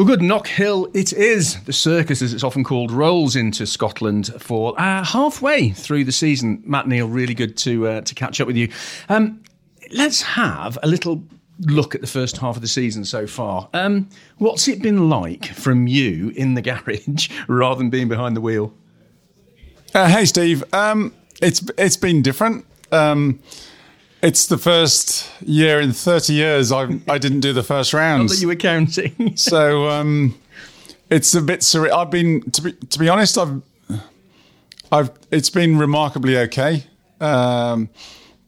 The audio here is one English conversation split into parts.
Well, good. Knockhill it is. The circus, as it's often called, rolls into Scotland for uh, halfway through the season. Matt Neal, really good to uh, to catch up with you. Um, let's have a little look at the first half of the season so far. Um, what's it been like from you in the garage rather than being behind the wheel? Uh, hey, Steve. Um, it's it's been different. Um, it's the first year in 30 years I I didn't do the first round. Not that you were counting. so um, it's a bit surreal. I've been to be to be honest. I've I've it's been remarkably okay um,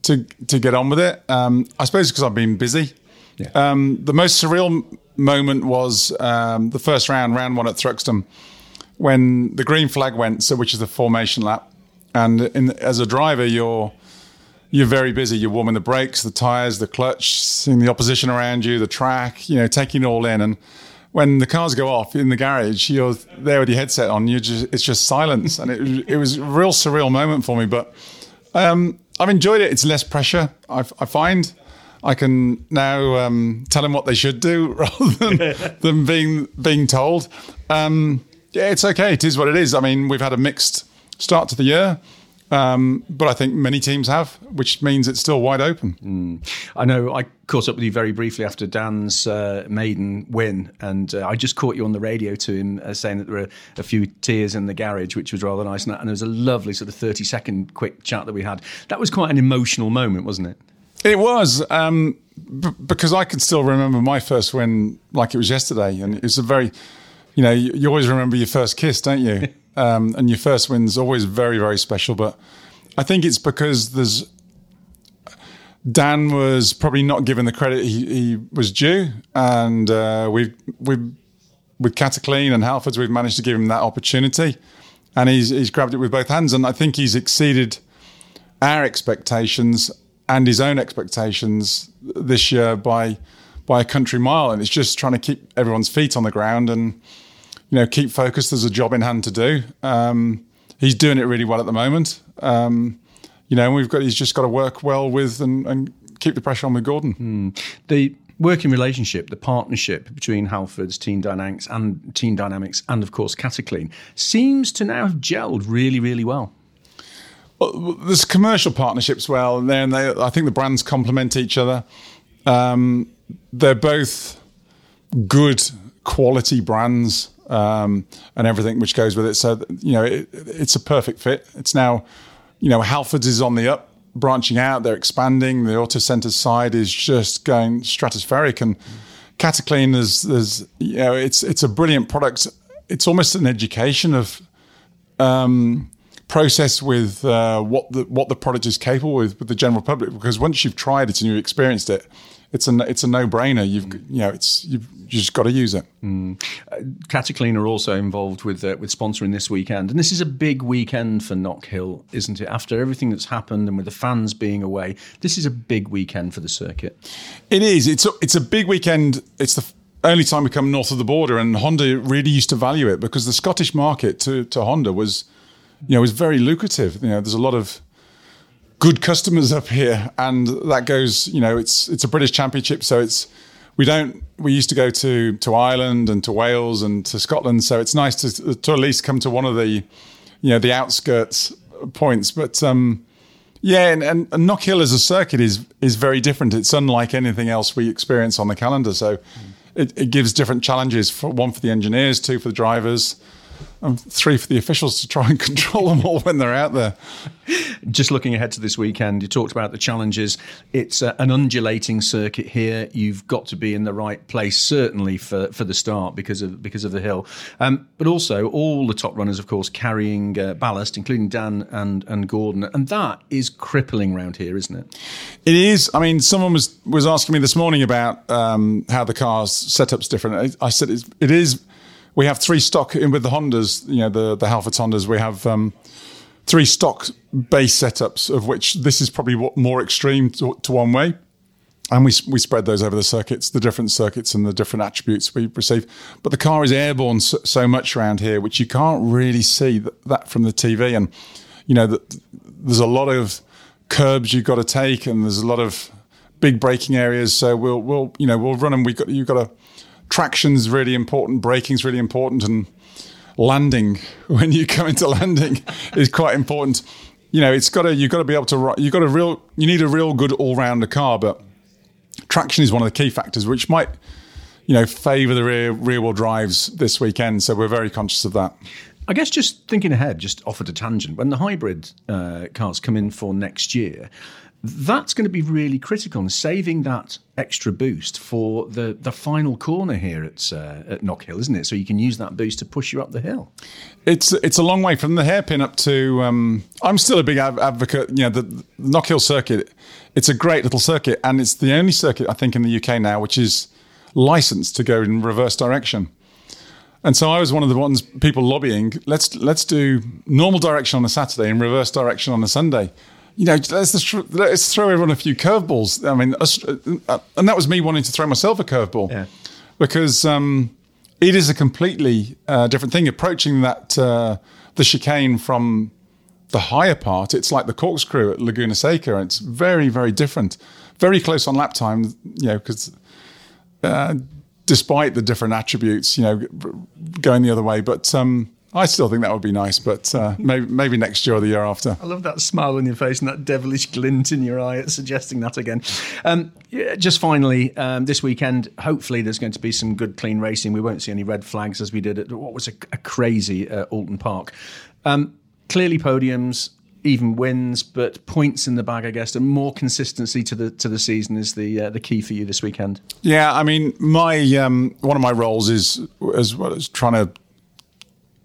to to get on with it. Um, I suppose because I've been busy. Yeah. Um, the most surreal moment was um, the first round, round one at Thruxton, when the green flag went. So, which is the formation lap, and in, as a driver, you're you're very busy. You're warming the brakes, the tires, the clutch, seeing the opposition around you, the track, you know, taking it all in. And when the cars go off in the garage, you're there with your headset on. You just it's just silence, and it it was a real surreal moment for me. But um, I've enjoyed it. It's less pressure. I, I find. I can now um, tell them what they should do rather than, than being being told. Um, yeah, it's okay. It is what it is. I mean, we've had a mixed start to the year. Um, but I think many teams have, which means it's still wide open. Mm. I know I caught up with you very briefly after Dan's uh, maiden win, and uh, I just caught you on the radio to him uh, saying that there were a few tears in the garage, which was rather nice. And, and there was a lovely sort of 30 second quick chat that we had. That was quite an emotional moment, wasn't it? It was um, b- because I can still remember my first win like it was yesterday, and it was a very, you know, you always remember your first kiss, don't you? um, and your first win's always very, very special. But I think it's because there's Dan was probably not given the credit he, he was due, and uh, we've we with Cataclean and Halfords we've managed to give him that opportunity, and he's he's grabbed it with both hands, and I think he's exceeded our expectations and his own expectations this year by by a country mile, and it's just trying to keep everyone's feet on the ground and you know keep focused. There's a job in hand to do. Um, he's doing it really well at the moment. Um, you know, we've got he's just got to work well with and, and keep the pressure on with Gordon. Mm. The working relationship, the partnership between Halfords, Team Dynamics, and Team Dynamics, and of course Cataclean, seems to now have gelled really, really well. Well, there's commercial partnerships well, and then they, I think the brands complement each other. Um, they're both good quality brands um, and everything which goes with it. So you know, it, it's a perfect fit. It's now you know, Halfords is on the up, branching out. They're expanding. The auto center side is just going stratospheric, and Cataclean is, is you know, it's it's a brilliant product. It's almost an education of um, process with uh, what the what the product is capable with with the general public. Because once you've tried it and you've experienced it, it's a it's a no brainer. You've mm. you know it's you've you just got to use it. Mm. Uh, Cataclean are also involved with uh, with sponsoring this weekend, and this is a big weekend for Knockhill, isn't it? After everything that's happened and with the fans being away, this is a big weekend for the circuit. It is. It's a, it's a big weekend. It's the only time we come north of the border, and Honda really used to value it because the Scottish market to to Honda was, you know, was very lucrative. You know, there's a lot of good customers up here, and that goes. You know, it's it's a British Championship, so it's we don't. We used to go to to Ireland and to Wales and to Scotland, so it's nice to to at least come to one of the, you know, the outskirts points. But um, yeah, and, and, and Knockhill as a circuit is is very different. It's unlike anything else we experience on the calendar. So. Mm. It, it, gives different challenges for one for the engineers, two for the drivers, and three for the officials to try and control them all when they're out there. Just looking ahead to this weekend, you talked about the challenges. It's uh, an undulating circuit here. You've got to be in the right place, certainly for, for the start because of because of the hill, um, but also all the top runners, of course, carrying uh, ballast, including Dan and and Gordon, and that is crippling around here, isn't it? It is. I mean, someone was was asking me this morning about um, how the car's setup's different. I, I said it is we have three stock in with the Hondas, you know, the the Halfords Hondas. We have um, three stock base setups, of which this is probably more extreme to, to, one way. And we, we spread those over the circuits, the different circuits and the different attributes we receive. But the car is airborne so, so much around here, which you can't really see that, that from the TV. And, you know, that there's a lot of curbs you've got to take and there's a lot of big braking areas. So we'll, we'll, you know, we'll run them. We've got, you've got to, traction's really important, braking's really important, and landing when you come into landing is quite important. You know, it's got to you've got to be able to you got a real you need a real good all rounder car, but traction is one of the key factors, which might you know favour the rear rear wheel drives this weekend. So we're very conscious of that. I guess just thinking ahead, just off at a tangent, when the hybrid uh, cars come in for next year, that's going to be really critical and saving that extra boost for the, the final corner here at, uh, at Knockhill, isn't it? So you can use that boost to push you up the hill. It's it's a long way from the hairpin up to. Um, I'm still a big advocate. You know, the, the Knockhill circuit. It's a great little circuit, and it's the only circuit I think in the UK now which is licensed to go in reverse direction. And so I was one of the ones people lobbying. Let's let's do normal direction on a Saturday and reverse direction on a Sunday you know, let's, just, let's throw everyone a few curveballs. I mean, uh, and that was me wanting to throw myself a curveball yeah. because um, it is a completely uh, different thing. Approaching that uh, the chicane from the higher part, it's like the corkscrew at Laguna Seca. It's very, very different. Very close on lap time, you know, because uh, despite the different attributes, you know, going the other way, but. Um, I still think that would be nice, but uh, maybe, maybe next year or the year after. I love that smile on your face and that devilish glint in your eye at suggesting that again. Um, yeah, just finally, um, this weekend, hopefully there's going to be some good, clean racing. We won't see any red flags as we did at what was a, a crazy uh, Oulton Park. Um, clearly, podiums, even wins, but points in the bag, I guess, and more consistency to the to the season is the uh, the key for you this weekend. Yeah, I mean, my um, one of my roles is as well as trying to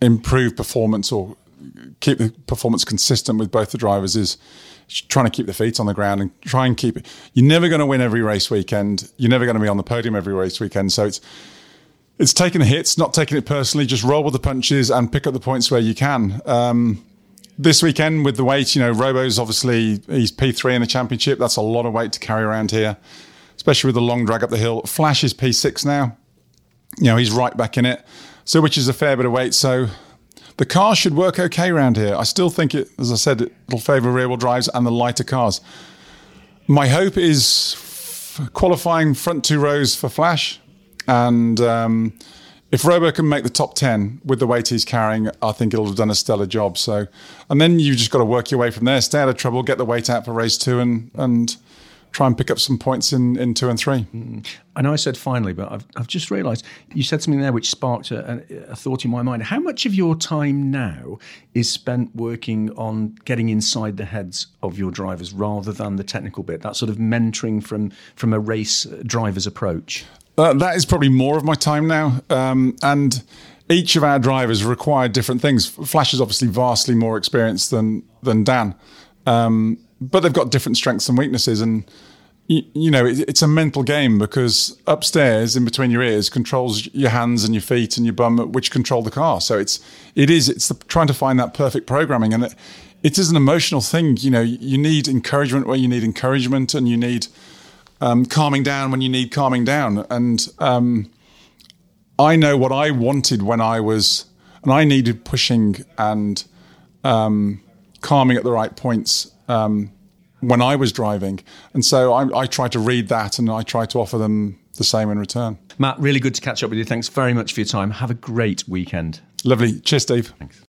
improve performance or keep the performance consistent with both the drivers is trying to keep the feet on the ground and try and keep it. You're never going to win every race weekend. You're never going to be on the podium every race weekend. So it's it's taking the hits, not taking it personally. Just roll with the punches and pick up the points where you can. Um, this weekend with the weight, you know, Robo's obviously he's P3 in the championship. That's a lot of weight to carry around here, especially with the long drag up the hill. Flash is P6 now. You know, he's right back in it so which is a fair bit of weight. So the car should work okay around here. I still think it, as I said, it'll favour rear wheel drives and the lighter cars. My hope is f- qualifying front two rows for Flash, and um, if Robo can make the top ten with the weight he's carrying, I think it'll have done a stellar job. So, and then you've just got to work your way from there, stay out of trouble, get the weight out for race two, and and try and pick up some points in, in two and three. Mm. I know I said finally, but I've, I've just realised you said something there which sparked a, a, thought in my mind. How much of your time now is spent working on getting inside the heads of your drivers rather than the technical bit, that sort of mentoring from, from a race driver's approach? Uh, that is probably more of my time now. Um, and each of our drivers require different things. Flash is obviously vastly more experienced than, than Dan. Um, but they've got different strengths and weaknesses. And you, you know, it, it's a mental game because upstairs, in between your ears, controls your hands and your feet and your bum, which control the car. So it's it is it's the, trying to find that perfect programming, and it, it is an emotional thing. You know, you need encouragement where you need encouragement, and you need um, calming down when you need calming down. And um, I know what I wanted when I was, and I needed pushing and um, calming at the right points um, when I was driving. And so I, I try to read that and I try to offer them the same in return. Matt, really good to catch up with you. Thanks very much for your time. Have a great weekend. Lovely. Cheers, Steve. Thanks.